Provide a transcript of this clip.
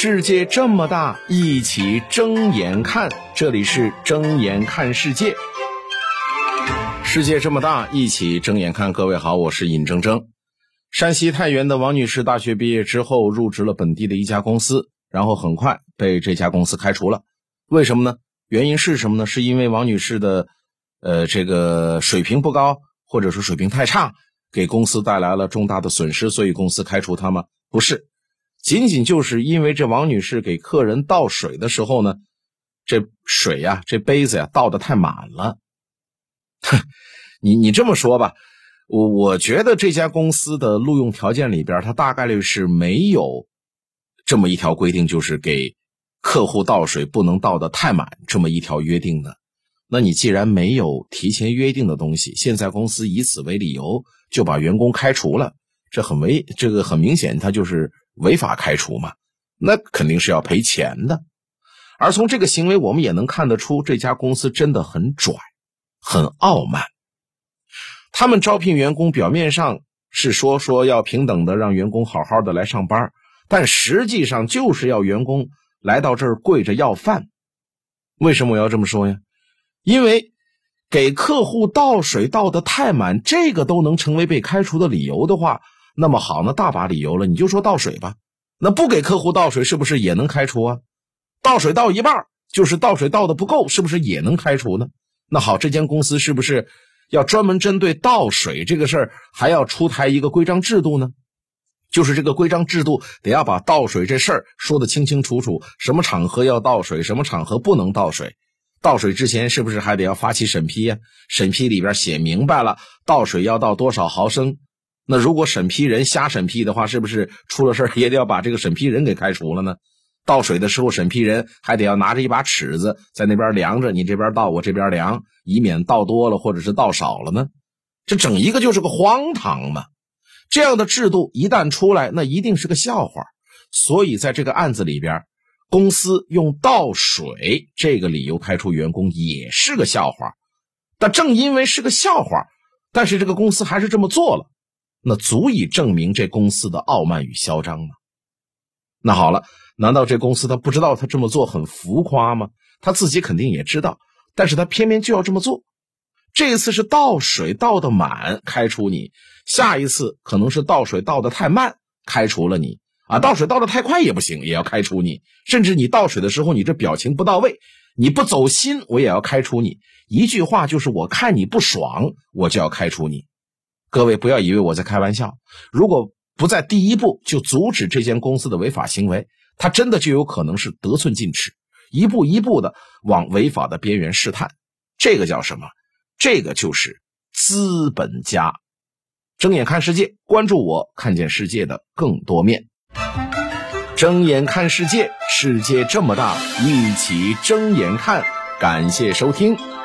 世界这么大，一起睁眼看。这里是睁眼看世界。世界这么大，一起睁眼看。各位好，我是尹铮铮。山西太原的王女士大学毕业之后，入职了本地的一家公司，然后很快被这家公司开除了。为什么呢？原因是什么呢？是因为王女士的，呃，这个水平不高，或者说水平太差，给公司带来了重大的损失，所以公司开除她吗？不是。仅仅就是因为这王女士给客人倒水的时候呢，这水呀，这杯子呀倒的太满了。哼，你你这么说吧，我我觉得这家公司的录用条件里边，它大概率是没有这么一条规定，就是给客户倒水不能倒的太满这么一条约定的。那你既然没有提前约定的东西，现在公司以此为理由就把员工开除了，这很危，这个很明显，他就是。违法开除嘛，那肯定是要赔钱的。而从这个行为，我们也能看得出这家公司真的很拽，很傲慢。他们招聘员工，表面上是说说要平等的让员工好好的来上班，但实际上就是要员工来到这儿跪着要饭。为什么我要这么说呀？因为给客户倒水倒的太满，这个都能成为被开除的理由的话。那么好，那大把理由了，你就说倒水吧。那不给客户倒水，是不是也能开除啊？倒水倒一半，就是倒水倒的不够，是不是也能开除呢？那好，这间公司是不是要专门针对倒水这个事儿，还要出台一个规章制度呢？就是这个规章制度得要把倒水这事儿说的清清楚楚，什么场合要倒水，什么场合不能倒水。倒水之前是不是还得要发起审批呀？审批里边写明白了，倒水要倒多少毫升。那如果审批人瞎审批的话，是不是出了事也得要把这个审批人给开除了呢？倒水的时候，审批人还得要拿着一把尺子在那边量着，你这边倒，我这边量，以免倒多了或者是倒少了呢？这整一个就是个荒唐嘛！这样的制度一旦出来，那一定是个笑话。所以在这个案子里边，公司用倒水这个理由开除员工也是个笑话。但正因为是个笑话，但是这个公司还是这么做了。那足以证明这公司的傲慢与嚣张吗？那好了，难道这公司他不知道他这么做很浮夸吗？他自己肯定也知道，但是他偏偏就要这么做。这一次是倒水倒的满，开除你；下一次可能是倒水倒的太慢，开除了你。啊，倒水倒的太快也不行，也要开除你。甚至你倒水的时候，你这表情不到位，你不走心，我也要开除你。一句话就是，我看你不爽，我就要开除你。各位不要以为我在开玩笑，如果不在第一步就阻止这间公司的违法行为，他真的就有可能是得寸进尺，一步一步的往违法的边缘试探。这个叫什么？这个就是资本家。睁眼看世界，关注我，看见世界的更多面。睁眼看世界，世界这么大，一起睁眼看。感谢收听。